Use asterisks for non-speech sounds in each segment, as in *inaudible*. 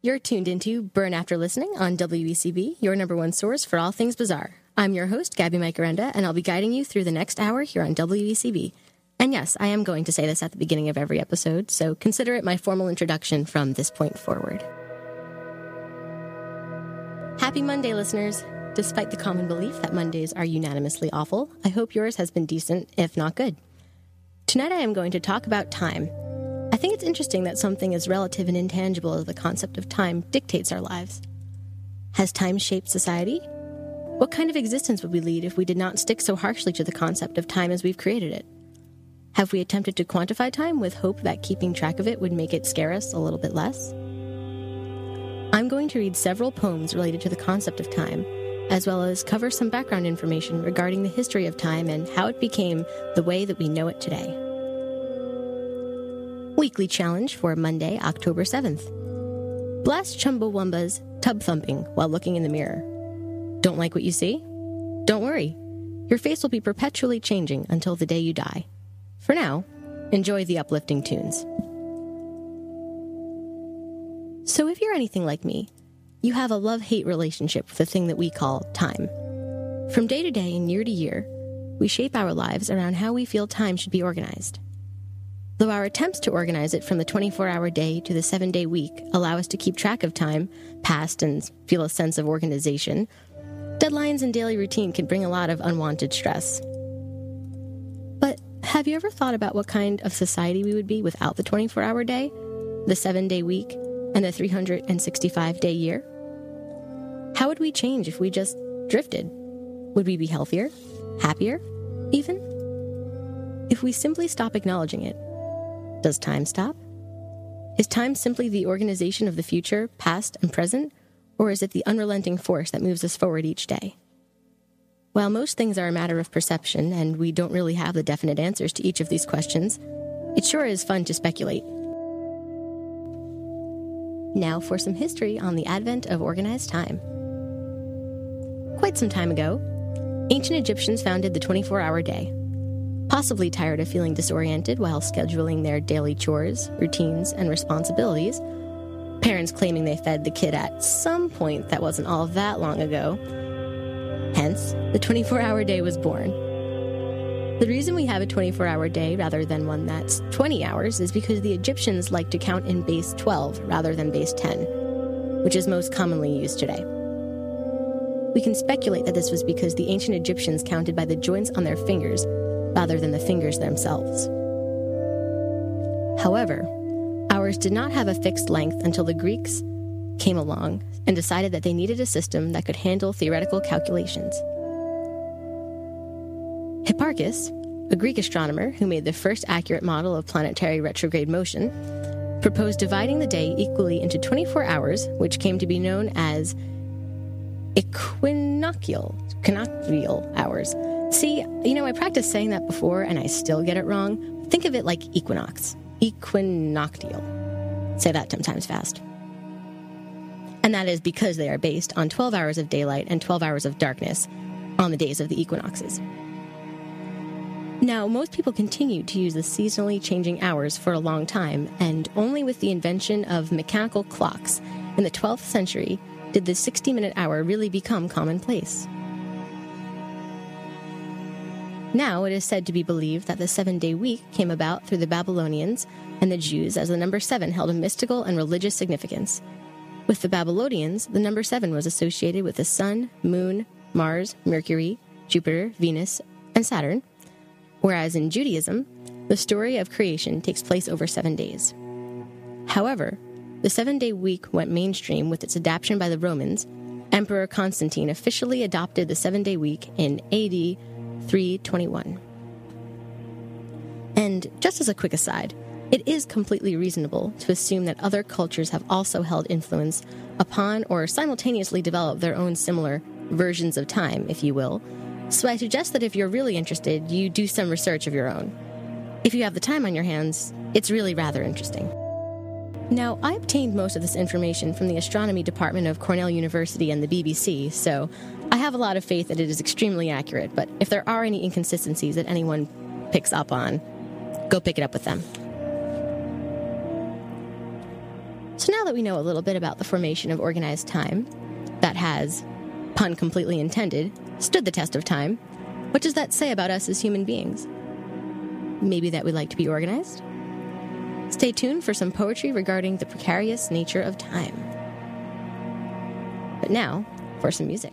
You're tuned into Burn After Listening on WECB, your number one source for all things bizarre. I'm your host, Gaby Micarenda, and I'll be guiding you through the next hour here on WECB. And yes, I am going to say this at the beginning of every episode, so consider it my formal introduction from this point forward. Happy Monday, listeners! Despite the common belief that Mondays are unanimously awful, I hope yours has been decent, if not good. Tonight I am going to talk about time. I think it's interesting that something as relative and intangible as the concept of time dictates our lives. Has time shaped society? What kind of existence would we lead if we did not stick so harshly to the concept of time as we've created it? Have we attempted to quantify time with hope that keeping track of it would make it scare us a little bit less? I'm going to read several poems related to the concept of time, as well as cover some background information regarding the history of time and how it became the way that we know it today. Weekly challenge for Monday, October 7th. Blast Chumbawamba's Tubthumping while looking in the mirror. Don't like what you see? Don't worry. Your face will be perpetually changing until the day you die. For now, enjoy the uplifting tunes. So, if you're anything like me, you have a love hate relationship with the thing that we call time. From day to day and year to year, we shape our lives around how we feel time should be organized. Though our attempts to organize it from the 24 hour day to the seven day week allow us to keep track of time, past, and feel a sense of organization, deadlines and daily routine can bring a lot of unwanted stress. But have you ever thought about what kind of society we would be without the 24 hour day, the seven day week, and the 365 day year? How would we change if we just drifted? Would we be healthier? Happier? Even? If we simply stop acknowledging it, does time stop? Is time simply the organization of the future, past, and present, or is it the unrelenting force that moves us forward each day? While most things are a matter of perception and we don't really have the definite answers to each of these questions, it sure is fun to speculate. Now for some history on the advent of organized time. Quite some time ago, ancient Egyptians founded the 24 hour day. Possibly tired of feeling disoriented while scheduling their daily chores, routines, and responsibilities, parents claiming they fed the kid at some point that wasn't all that long ago. Hence, the 24 hour day was born. The reason we have a 24 hour day rather than one that's 20 hours is because the Egyptians like to count in base 12 rather than base 10, which is most commonly used today. We can speculate that this was because the ancient Egyptians counted by the joints on their fingers rather than the fingers themselves. However, ours did not have a fixed length until the Greeks came along and decided that they needed a system that could handle theoretical calculations. Hipparchus, a Greek astronomer who made the first accurate model of planetary retrograde motion, proposed dividing the day equally into 24 hours, which came to be known as equinoctial, equinoctial hours. See, you know, I practiced saying that before and I still get it wrong. Think of it like equinox, equinoctial. Say that 10 times fast. And that is because they are based on 12 hours of daylight and 12 hours of darkness on the days of the equinoxes. Now, most people continued to use the seasonally changing hours for a long time, and only with the invention of mechanical clocks in the 12th century did the 60 minute hour really become commonplace. Now, it is said to be believed that the seven day week came about through the Babylonians and the Jews as the number seven held a mystical and religious significance. With the Babylonians, the number seven was associated with the sun, moon, Mars, Mercury, Jupiter, Venus, and Saturn whereas in Judaism, the story of creation takes place over seven days. However, the seven day week went mainstream with its adoption by the Romans. Emperor Constantine officially adopted the seven day week in AD 321. And just as a quick aside, it is completely reasonable to assume that other cultures have also held influence upon or simultaneously developed their own similar versions of time, if you will, so I suggest that if you're really interested, you do some research of your own. If you have the time on your hands, it's really rather interesting. Now, I obtained most of this information from the astronomy department of Cornell University and the BBC, so I have a lot of faith that it is extremely accurate, but if there are any inconsistencies that anyone picks up on, go pick it up with them. So now that we know a little bit about the formation of organized time, that has, pun completely intended, stood the test of time, what does that say about us as human beings? Maybe that we like to be organized? Stay tuned for some poetry regarding the precarious nature of time. But now, for some music.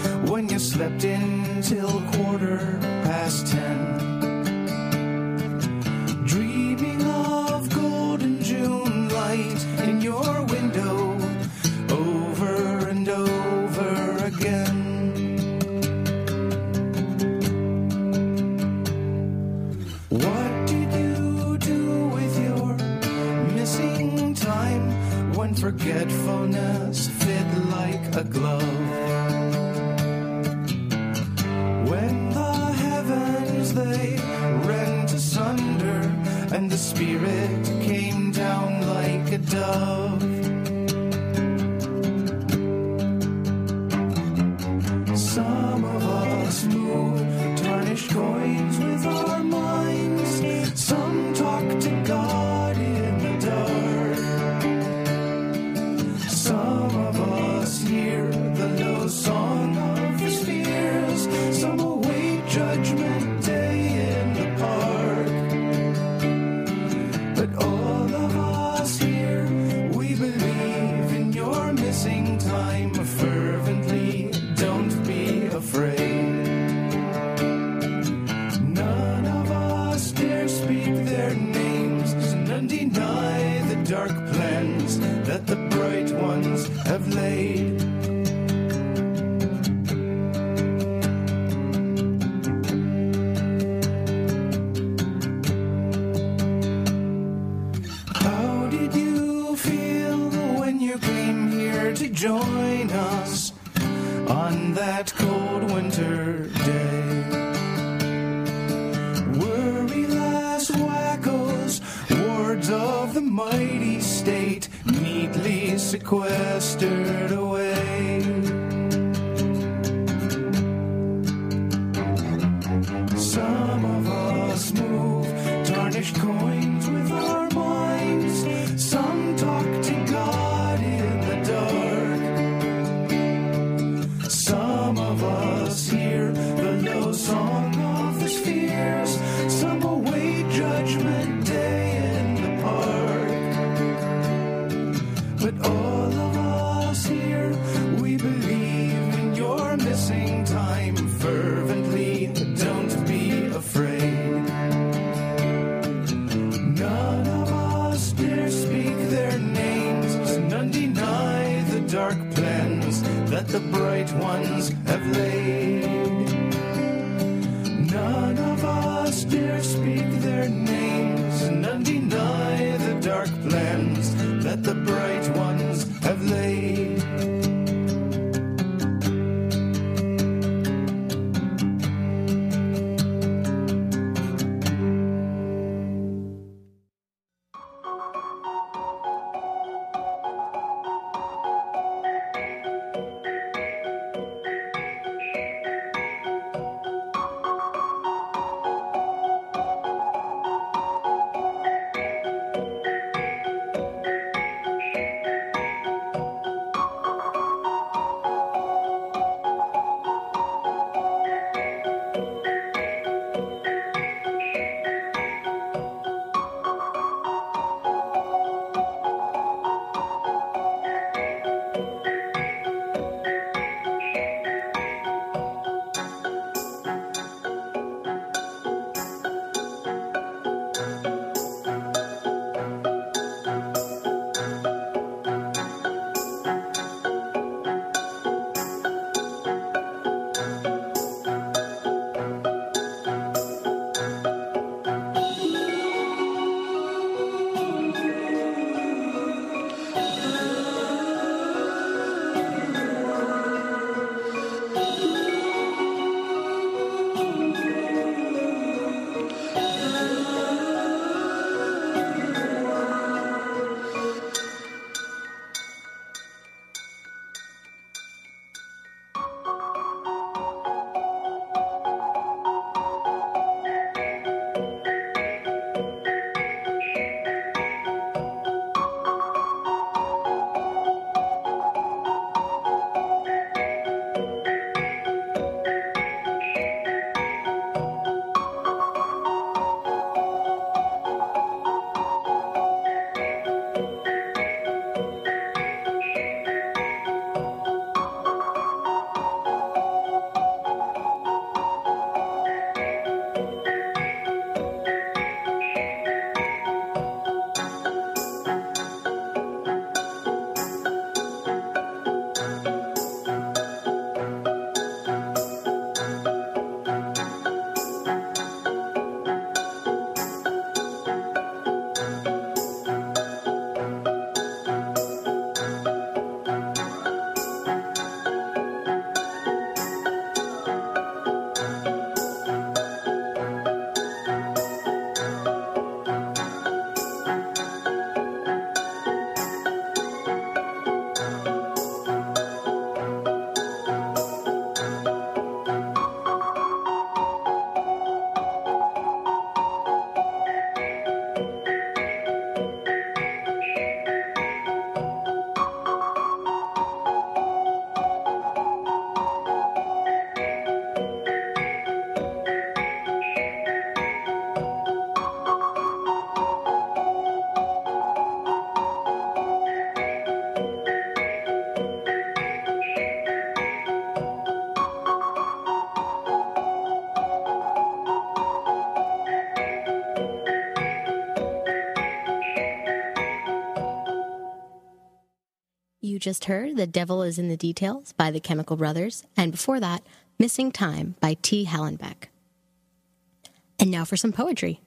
slept until quarter past ten? Like the bright ones have laid. Just heard The Devil is in the Details by the Chemical Brothers, and before that, Missing Time by T. Hallenbeck. And now for some poetry.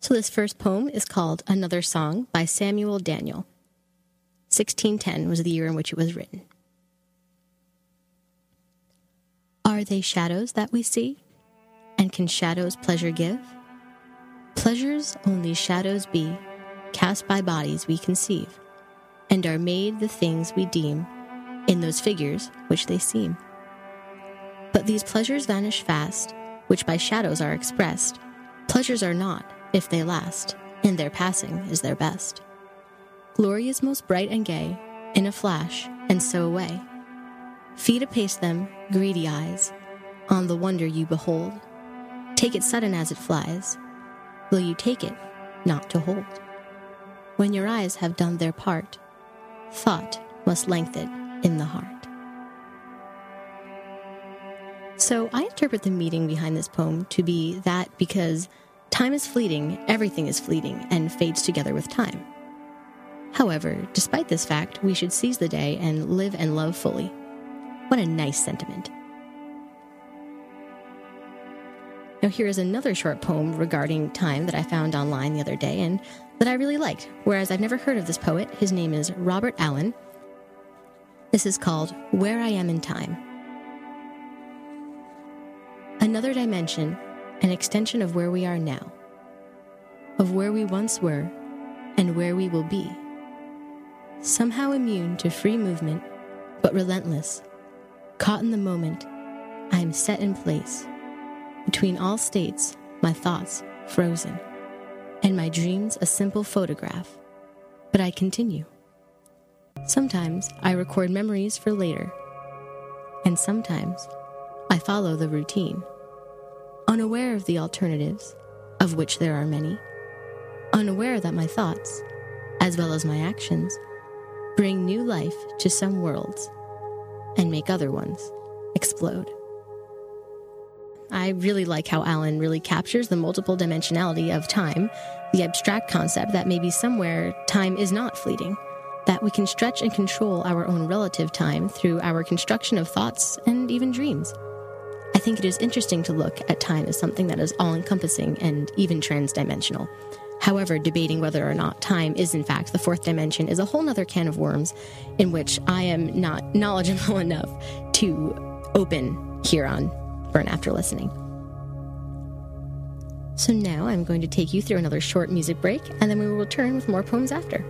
So, this first poem is called Another Song by Samuel Daniel. 1610 was the year in which it was written. Are they shadows that we see? And can shadows pleasure give? Pleasures only shadows be, cast by bodies we conceive and are made the things we deem in those figures which they seem. But these pleasures vanish fast, which by shadows are expressed. Pleasures are not, if they last, and their passing is their best. Glory is most bright and gay, in a flash, and so away. Feet apace them, greedy eyes, on the wonder you behold. Take it sudden as it flies. Will you take it, not to hold? When your eyes have done their part, thought must lengthen in the heart. So I interpret the meaning behind this poem to be that because time is fleeting, everything is fleeting and fades together with time. However, despite this fact, we should seize the day and live and love fully. What a nice sentiment. Now, here is another short poem regarding time that I found online the other day and that I really liked, whereas I've never heard of this poet. His name is Robert Allen. This is called Where I Am in Time. Another dimension, an extension of where we are now, of where we once were, and where we will be. Somehow immune to free movement, but relentless, caught in the moment, I am set in place between all states, my thoughts frozen, and my dreams a simple photograph. But I continue. Sometimes I record memories for later, and sometimes I follow the routine, unaware of the alternatives, of which there are many, unaware that my thoughts, as well as my actions, bring new life to some worlds and make other ones explode. I really like how Allen really captures the multiple dimensionality of time, the abstract concept that maybe somewhere time is not fleeting, that we can stretch and control our own relative time through our construction of thoughts and even dreams. I think it is interesting to look at time as something that is all encompassing and even transdimensional. However, debating whether or not time is in fact the fourth dimension is a whole other can of worms in which I am not knowledgeable *laughs* enough to open here on burn after listening. So now I'm going to take you through another short music break, and then we will return with more poems after.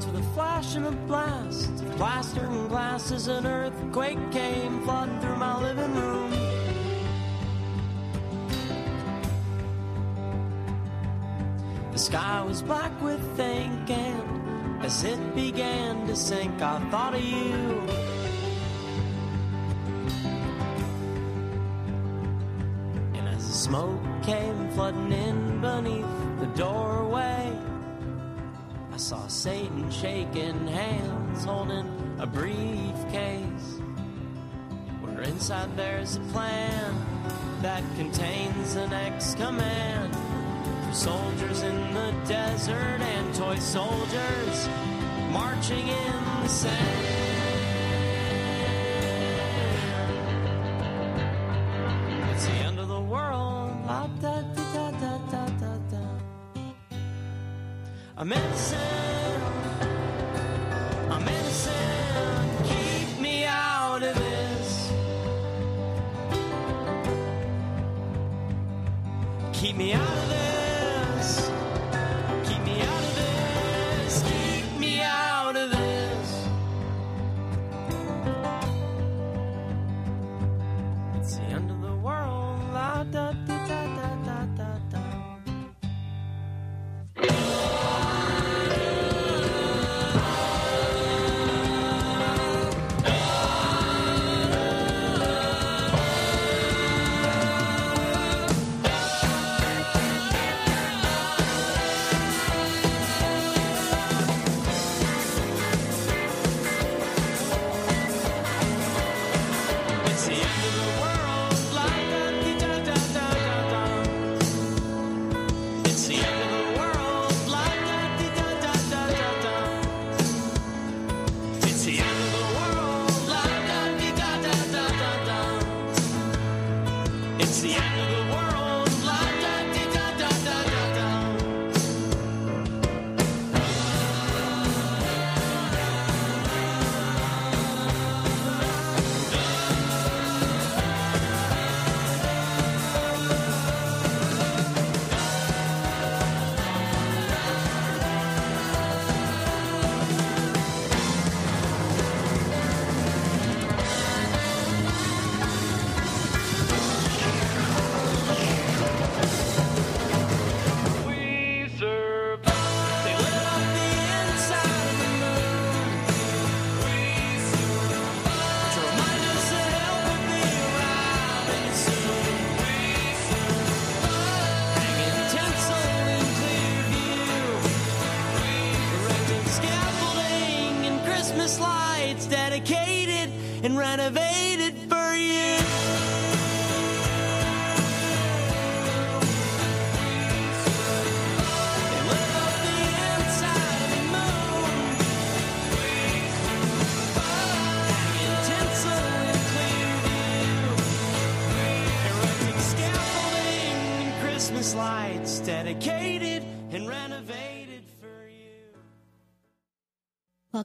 Starts with a flash and a blast. Plaster and glass as an earthquake came flooding through my living room. The sky was black with ink, and as it began to sink, I thought of you. And as the smoke came flooding in beneath the doorway, shaking hands, holding a briefcase. Where inside there's a plan that contains the next command for soldiers in the desert and toy soldiers marching in the sand.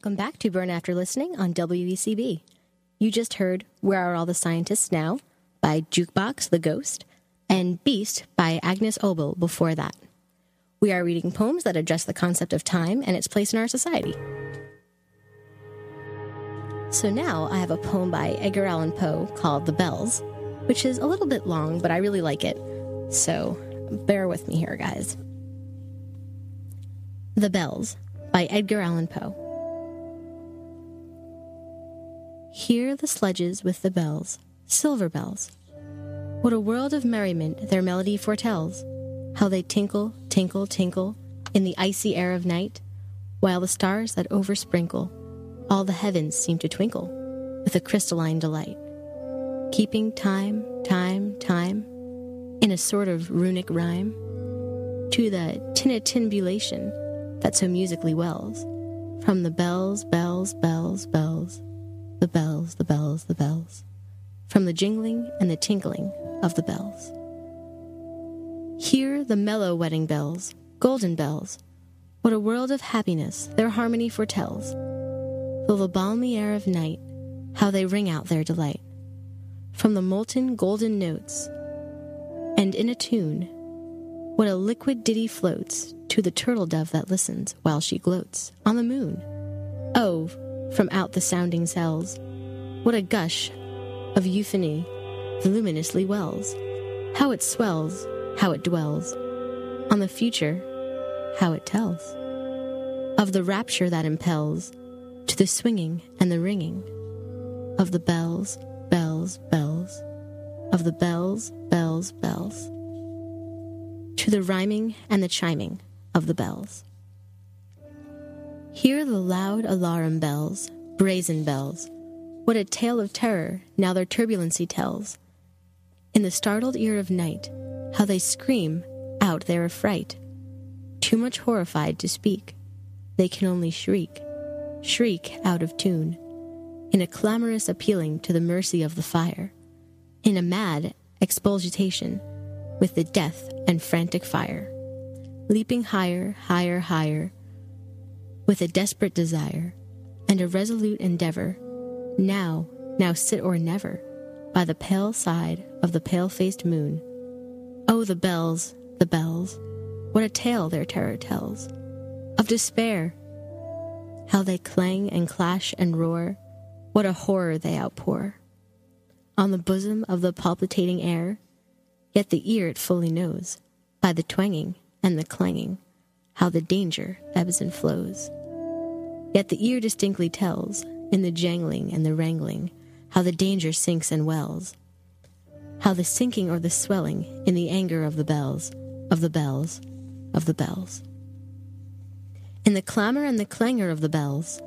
Welcome back to Burn After Listening on WECB. You just heard Where Are All the Scientists Now by Jukebox the Ghost and Beast by Agnes Obel before that. We are reading poems that address the concept of time and its place in our society. So now I have a poem by Edgar Allan Poe called The Bells, which is a little bit long, but I really like it. So bear with me here, guys. The Bells by Edgar Allan Poe. Hear the sledges with the bells, silver bells. What a world of merriment their melody foretells! How they tinkle, tinkle, tinkle in the icy air of night, while the stars that oversprinkle all the heavens seem to twinkle with a crystalline delight. Keeping time, time, time in a sort of runic rhyme to the tintinnabulation that so musically wells from the bells, bells, bells, bells the bells, the bells, the bells, from the jingling and the tinkling of the bells. Hear the mellow wedding bells, golden bells. What a world of happiness their harmony foretells. Feel the balmy air of night, how they ring out their delight. From the molten golden notes, and in a tune, what a liquid ditty floats to the turtle dove that listens while she gloats on the moon. Oh, from out the sounding cells. What a gush of euphony voluminously wells. How it swells, how it dwells. On the future, how it tells. Of the rapture that impels to the swinging and the ringing of the bells, bells, bells. Of the bells, bells, bells. To the rhyming and the chiming of the bells. Hear the loud alarum bells, brazen bells. What a tale of terror now their turbulency tells. In the startled ear of night, how they scream out their affright. Too much horrified to speak, they can only shriek, shriek out of tune, in a clamorous appealing to the mercy of the fire, in a mad expulsion with the death and frantic fire, leaping higher, higher, higher with a desperate desire and a resolute endeavor, now, now sit or never, by the pale side of the pale faced moon. Oh, the bells, the bells, what a tale their terror tells! Of despair, how they clang and clash and roar, what a horror they outpour! On the bosom of the palpitating air, yet the ear it fully knows, by the twanging and the clanging, how the danger ebbs and flows. Yet the ear distinctly tells, in the jangling and the wrangling, how the danger sinks and wells, how the sinking or the swelling in the anger of the bells, of the bells, of the bells. In the clamor and the clangor of the bells,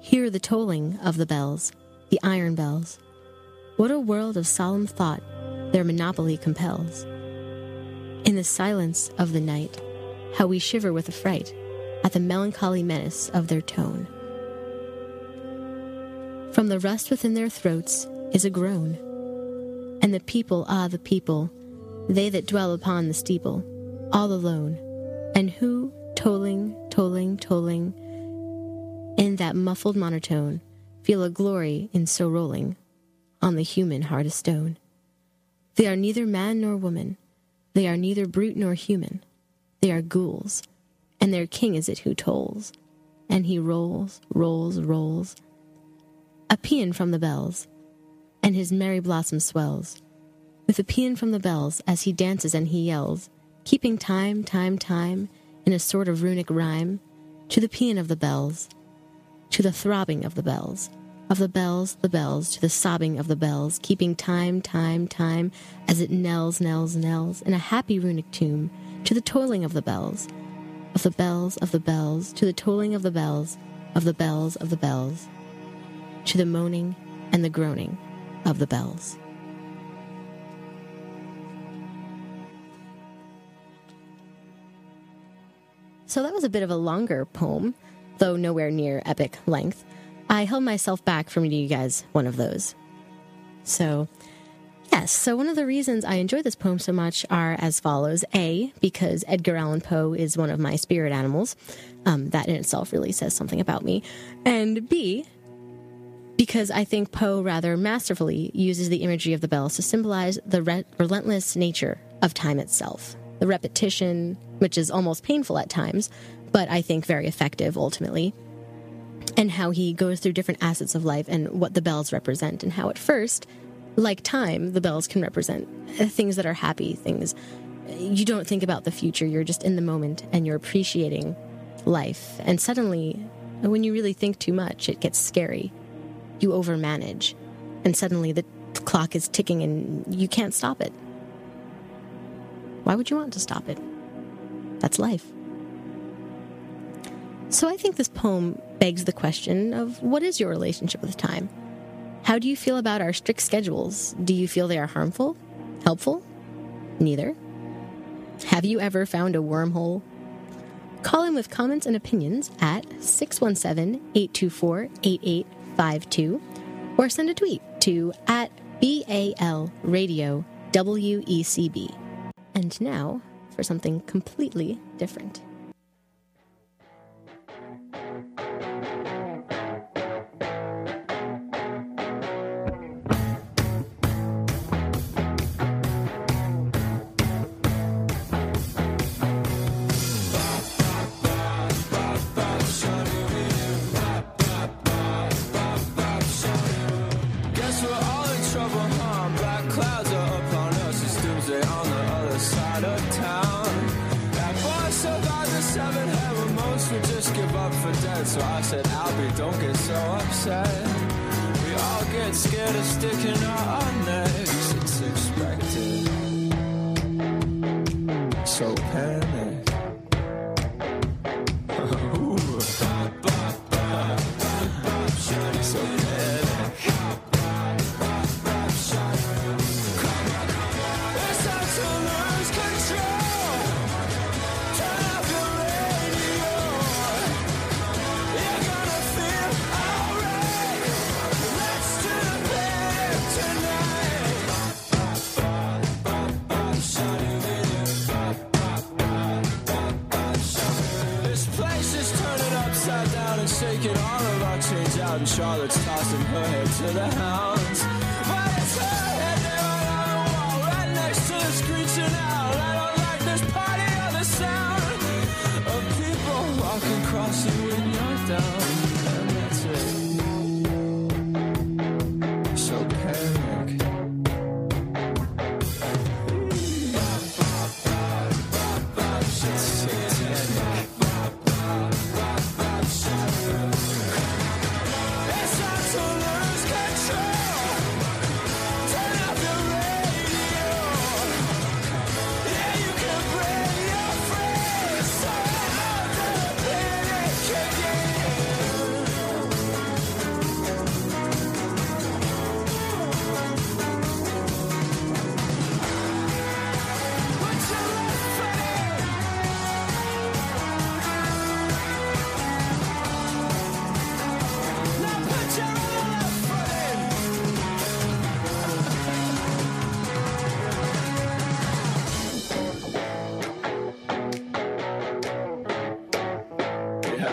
hear the tolling of the bells, the iron bells. What a world of solemn thought their monopoly compels. In the silence of the night, how we shiver with affright at the melancholy menace of their tone. From the rust within their throats is a groan, and the people, ah, the people, they that dwell upon the steeple, all alone, and who, tolling, tolling, tolling, in that muffled monotone, feel a glory in so rolling on the human heart of stone. They are neither man nor woman, they are neither brute nor human, they are ghouls, and their king is it who tolls, and he rolls, rolls, rolls, a paean from the bells, and his merry blossom swells, with a paean from the bells as he dances and he yells, keeping time, time, time, in a sort of runic rhyme, to the paean of the bells, to the throbbing of the bells, of the bells, the bells, to the sobbing of the bells, keeping time, time, time, as it knells, knells, knells, in a happy runic tune, to the tolling of the bells, of the bells, of the bells, to the tolling of the bells, of the bells of the bells, to the moaning and the groaning of the bells. So that was a bit of a longer poem, though nowhere near epic length. I held myself back from reading you guys one of those. So, yes, so one of the reasons I enjoy this poem so much are as follows A, because Edgar Allan Poe is one of my spirit animals. Um, that in itself really says something about me. And B, because I think Poe rather masterfully uses the imagery of the bells to symbolize the re- relentless nature of time itself. The repetition, which is almost painful at times, but I think very effective ultimately. And how he goes through different assets of life and what the bells represent, and how at first, like time, the bells can represent things that are happy, things you don't think about the future, you're just in the moment and you're appreciating life. And suddenly, when you really think too much, it gets scary you overmanage, and suddenly the clock is ticking and you can't stop it. Why would you want to stop it? That's life. So I think this poem begs the question of what is your relationship with time? How do you feel about our strict schedules? Do you feel they are harmful? Helpful? Neither. Have you ever found a wormhole? Call in with comments and opinions at 617 824 8852 or send a tweet to at BAL Radio WECB. And now for something completely different. I said, Albie, don't get so upset. We all get scared of sticking out our necks. It's expected. So.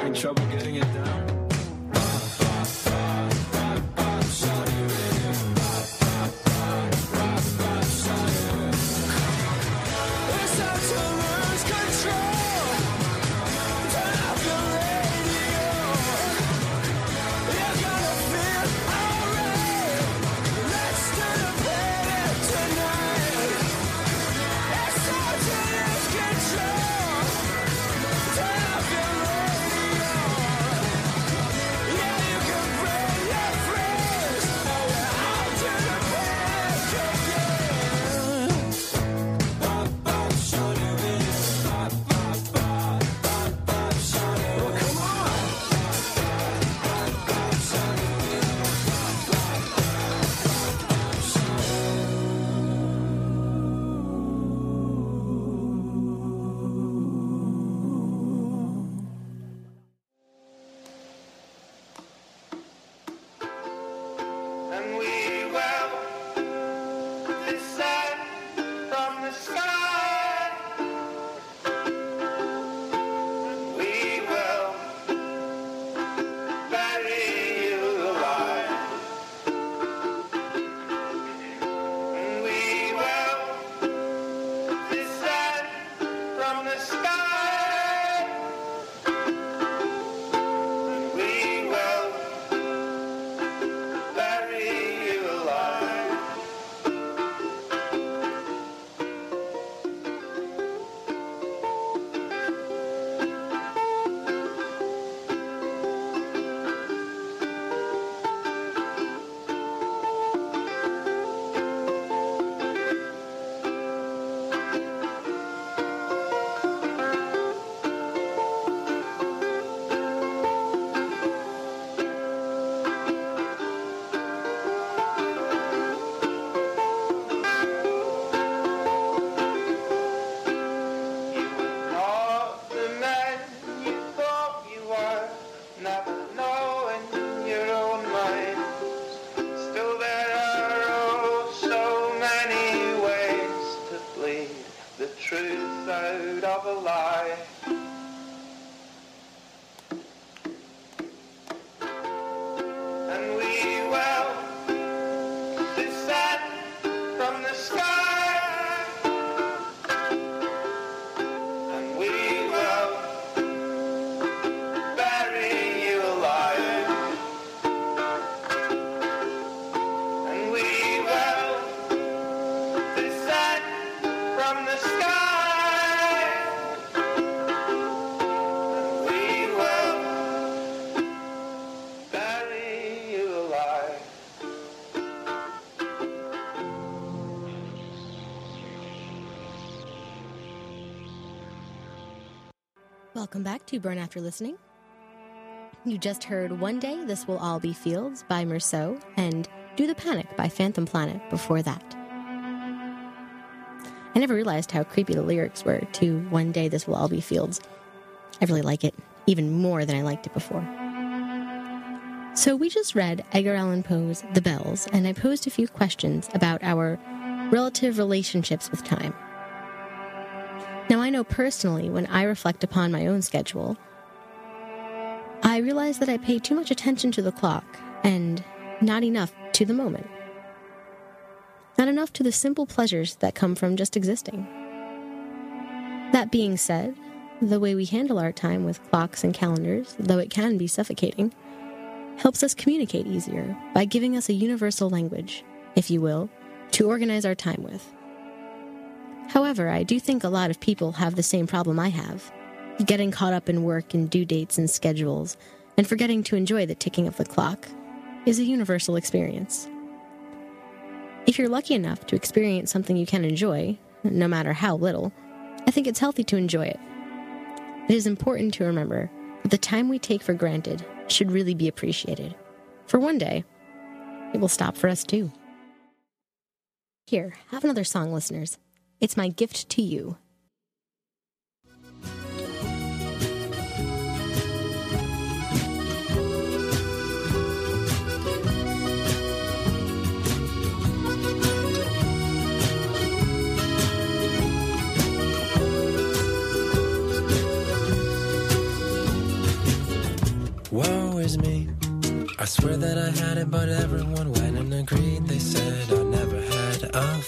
Having trouble getting it down? Welcome back to Burn After Listening. You just heard One Day This Will All Be Fields by Merceau and Do the Panic by Phantom Planet before that. I never realized how creepy the lyrics were to One Day This Will All Be Fields. I really like it, even more than I liked it before. So we just read Edgar Allan Poe's The Bells, and I posed a few questions about our relative relationships with time. Know personally, when I reflect upon my own schedule, I realize that I pay too much attention to the clock and not enough to the moment. Not enough to the simple pleasures that come from just existing. That being said, the way we handle our time with clocks and calendars, though it can be suffocating, helps us communicate easier by giving us a universal language, if you will, to organize our time with. However, I do think a lot of people have the same problem I have getting caught up in work and due dates and schedules, and forgetting to enjoy the ticking of the clock is a universal experience. If you're lucky enough to experience something you can enjoy, no matter how little, I think it's healthy to enjoy it. It is important to remember that the time we take for granted should really be appreciated. For one day, it will stop for us too. Here, have another song, listeners. It's my gift to you. Me. I swear that I had it, but everyone went and agreed. They said I never had a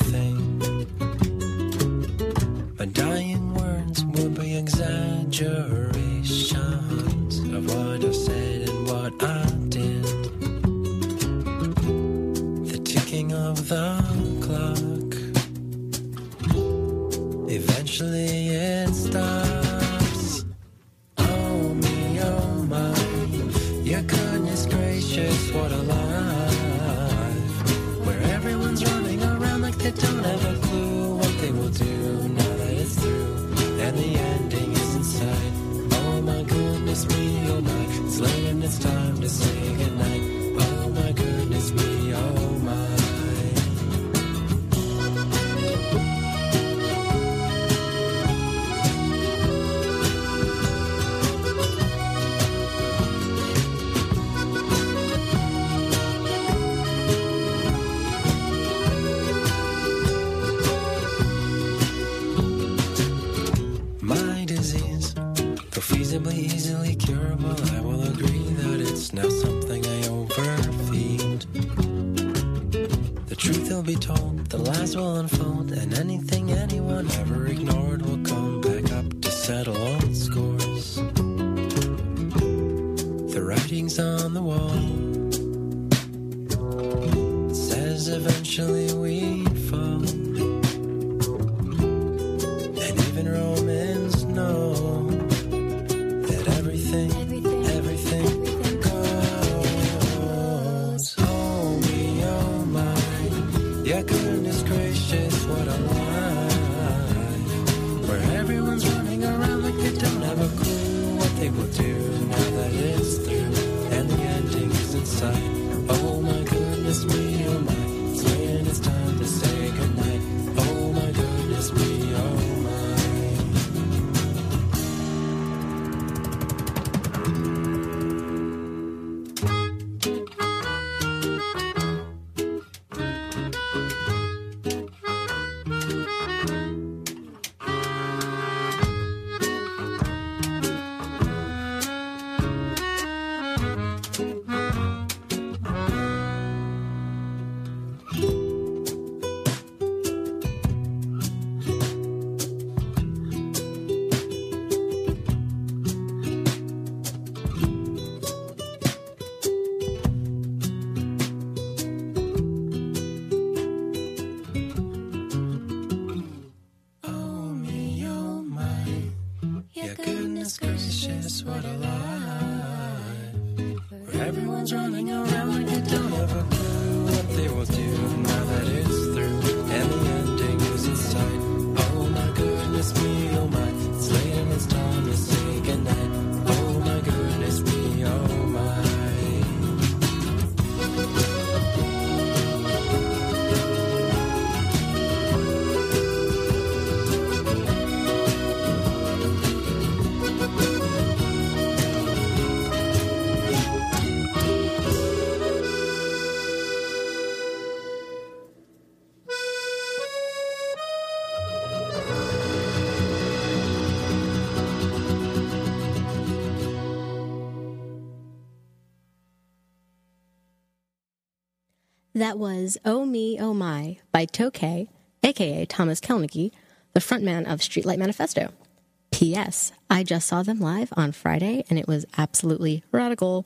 That was Oh Me, Oh My by Toh Kay, aka Tomas Kalnoky, the frontman of Streetlight Manifesto. P.S. I just saw them live on Friday and it was absolutely radical.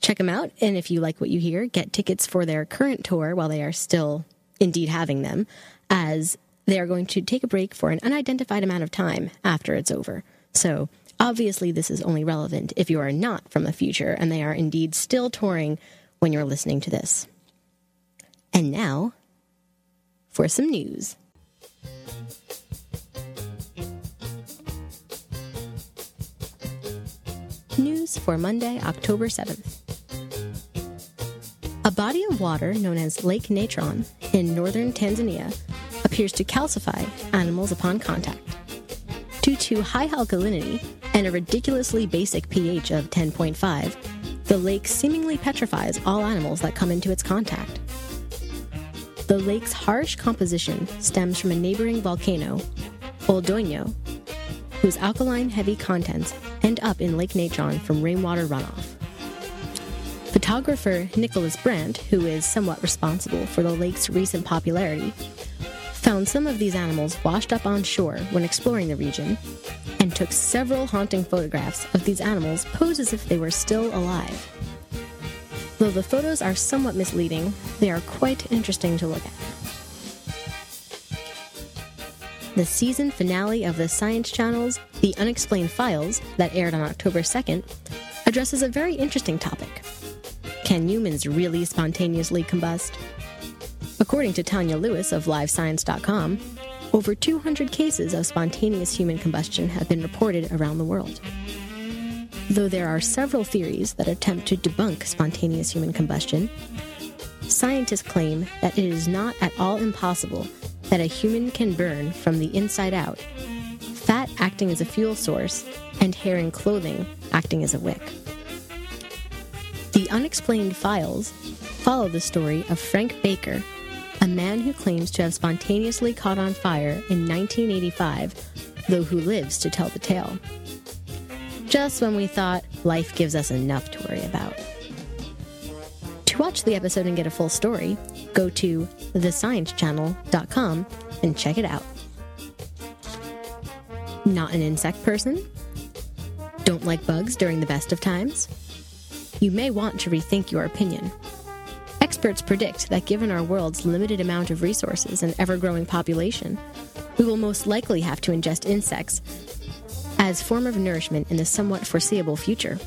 Check them out, and if you like what you hear, get tickets for their current tour while they are still indeed having them, as they are going to take a break for an unidentified amount of time after it's over. So, obviously, this is only relevant if you are not from the future and they are indeed still touring when you're listening to this. And now, for some news. News for Monday, October 7th. A body of water known as Lake Natron in northern Tanzania appears to calcify animals upon contact. Due to high alkalinity and a ridiculously basic pH of 10.5, the lake seemingly petrifies all animals that come into its contact. The lake's harsh composition stems from a neighboring volcano, Oldoño, whose alkaline heavy contents end up in Lake Natron from rainwater runoff. Photographer Nicholas Brandt, who is somewhat responsible for the lake's recent popularity, found some of these animals washed up on shore when exploring the region and took several haunting photographs of these animals posed as if they were still alive. Though the photos are somewhat misleading, they are quite interesting to look at. The season finale of the Science Channel's The Unexplained Files, that aired on October 2nd, addresses a very interesting topic. Can humans really spontaneously combust? According to Tanya Lewis of LiveScience.com, over 200 cases of spontaneous human combustion have been reported around the world. Though there are several theories that attempt to debunk spontaneous human combustion, scientists claim that it is not at all impossible that a human can burn from the inside out, fat acting as a fuel source, and hair and clothing acting as a wick. The Unexplained Files follow the story of Frank Baker, a man who claims to have spontaneously caught on fire in 1985, though who lives to tell the tale. Just when we thought life gives us enough to worry about. To watch the episode and get a full story, go to thesciencechannel.com and check it out. Not an insect person? Don't like bugs during the best of times? You may want to rethink your opinion. Experts predict that given our world's limited amount of resources and ever growing population, we will most likely have to ingest insects as form of nourishment in the somewhat foreseeable future.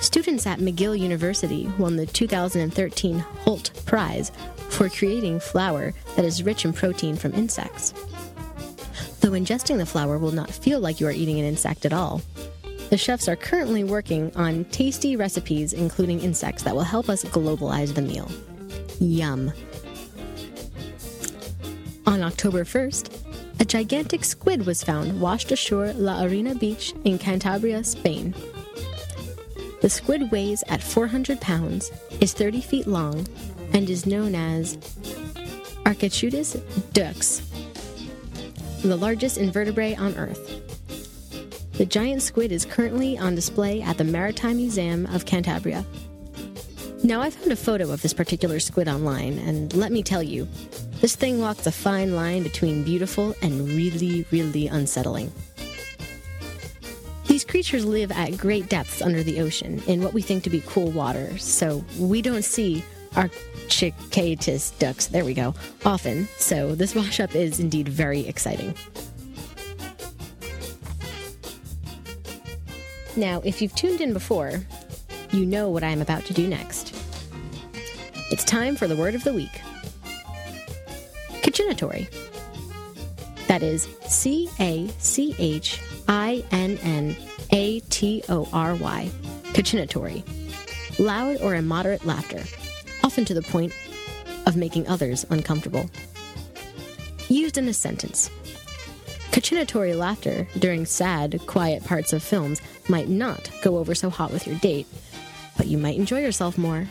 Students at McGill University won the 2013 Hult Prize for creating flour that is rich in protein from insects. Though ingesting the flour will not feel like you are eating an insect at all, the chefs are currently working on tasty recipes including insects that will help us globalize the meal. Yum. On October 1st, a gigantic squid was found washed ashore La Arena Beach in Cantabria, Spain. The squid weighs at 400 pounds, is 30 feet long, and is known as Architeuthis dux, the largest invertebrate on Earth. The giant squid is currently on display at the Maritime Museum of Cantabria. Now, I found a photo of this particular squid online, and let me tell you, this thing walks a fine line between beautiful and really, really unsettling. These creatures live at great depths under the ocean in what we think to be cool water, so we don't see Architeuthis dux, there we go, often, so this washup is indeed very exciting. Now, if you've tuned in before, you know what I am about to do next. It's time for the word of the week. Cachinnatory. That is C A C H I N N A T O R Y. Cachinnatory. Loud or immoderate laughter, often to the point of making others uncomfortable. Used in a sentence. Cachinnatory laughter during sad, quiet parts of films might not go over so hot with your date, but you might enjoy yourself more.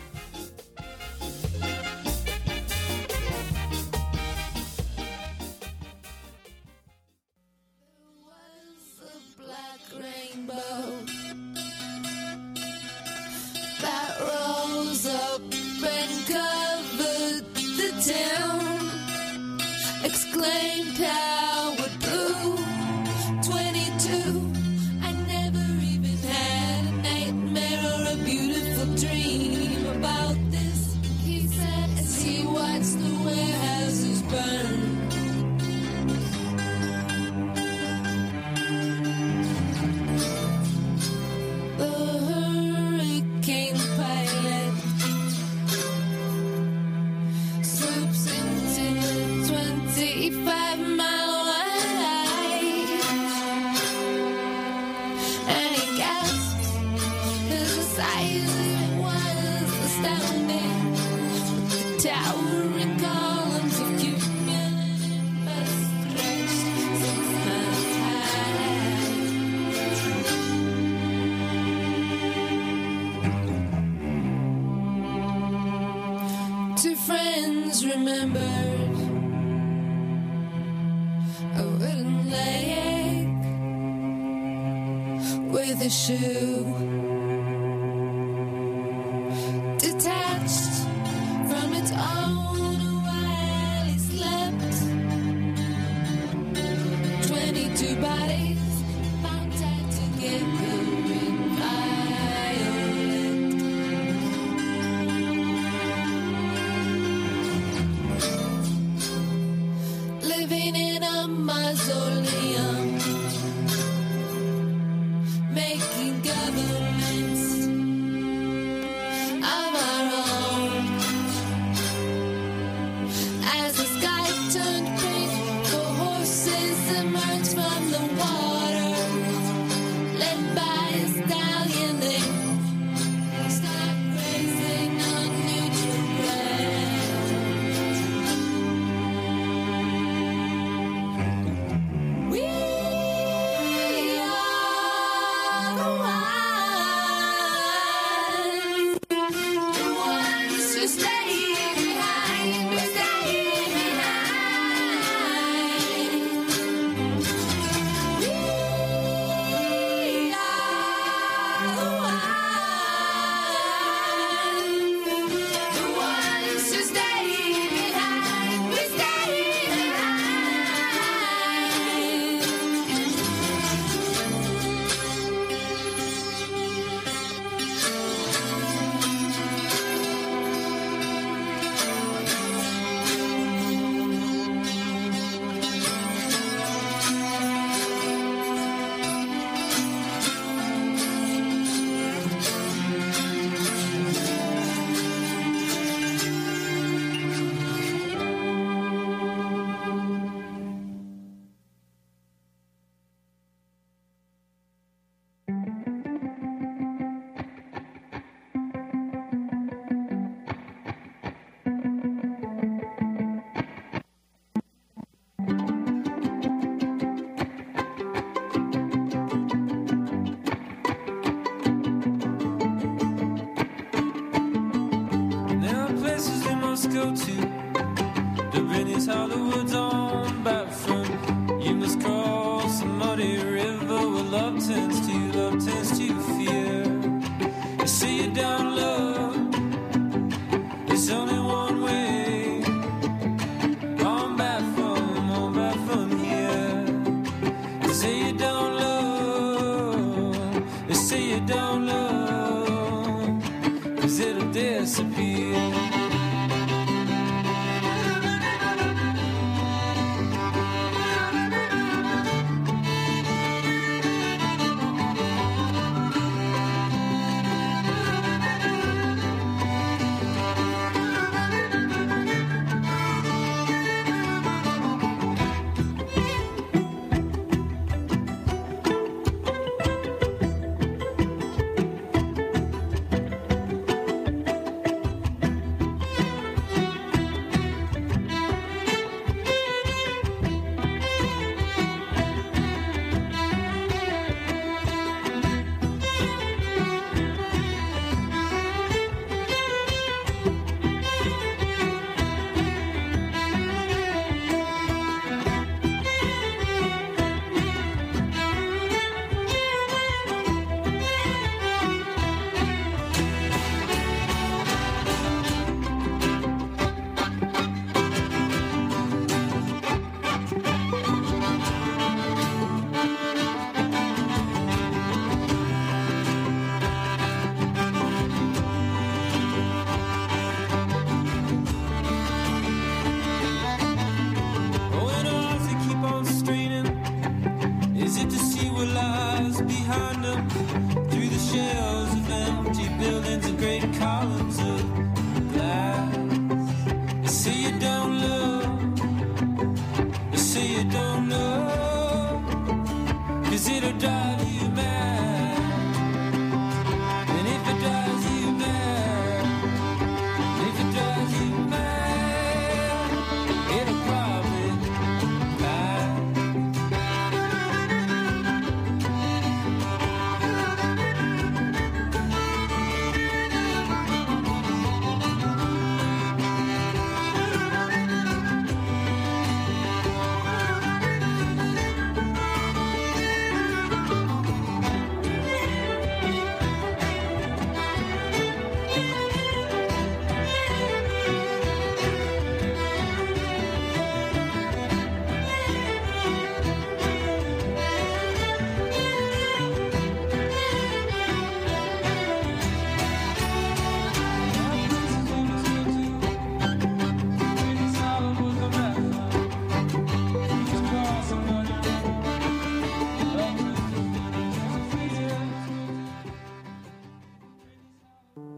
With a shoe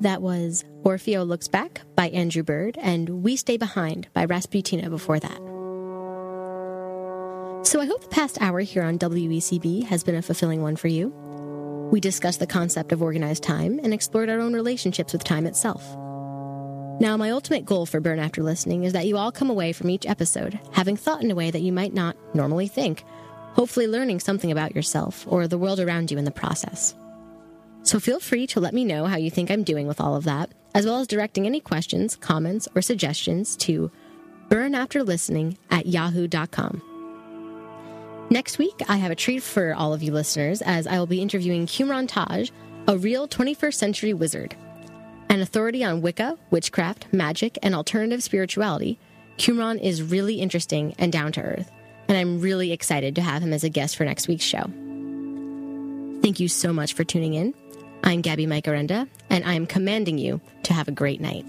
That was Orfeo Looks Back by Andrew Bird and We Stay Behind by Rasputina before that. So I hope the past hour here on WECB has been a fulfilling one for you. We discussed the concept of organized time and explored our own relationships with time itself. Now, my ultimate goal for Burn After Listening is that you all come away from each episode having thought in a way that you might not normally think, hopefully learning something about yourself or the world around you in the process. So feel free to let me know how you think I'm doing with all of that, as well as directing any questions, comments, or suggestions to burnafterlistening at yahoo.com. Next week, I have a treat for all of you listeners as I will be interviewing Qumran Taj, a real 21st century wizard. An authority on Wicca, witchcraft, magic, and alternative spirituality, Qumran is really interesting and down to earth, and I'm really excited to have him as a guest for next week's show. Thank you so much for tuning in. I'm Gaby Micarenda, and I am commanding you to have a great night.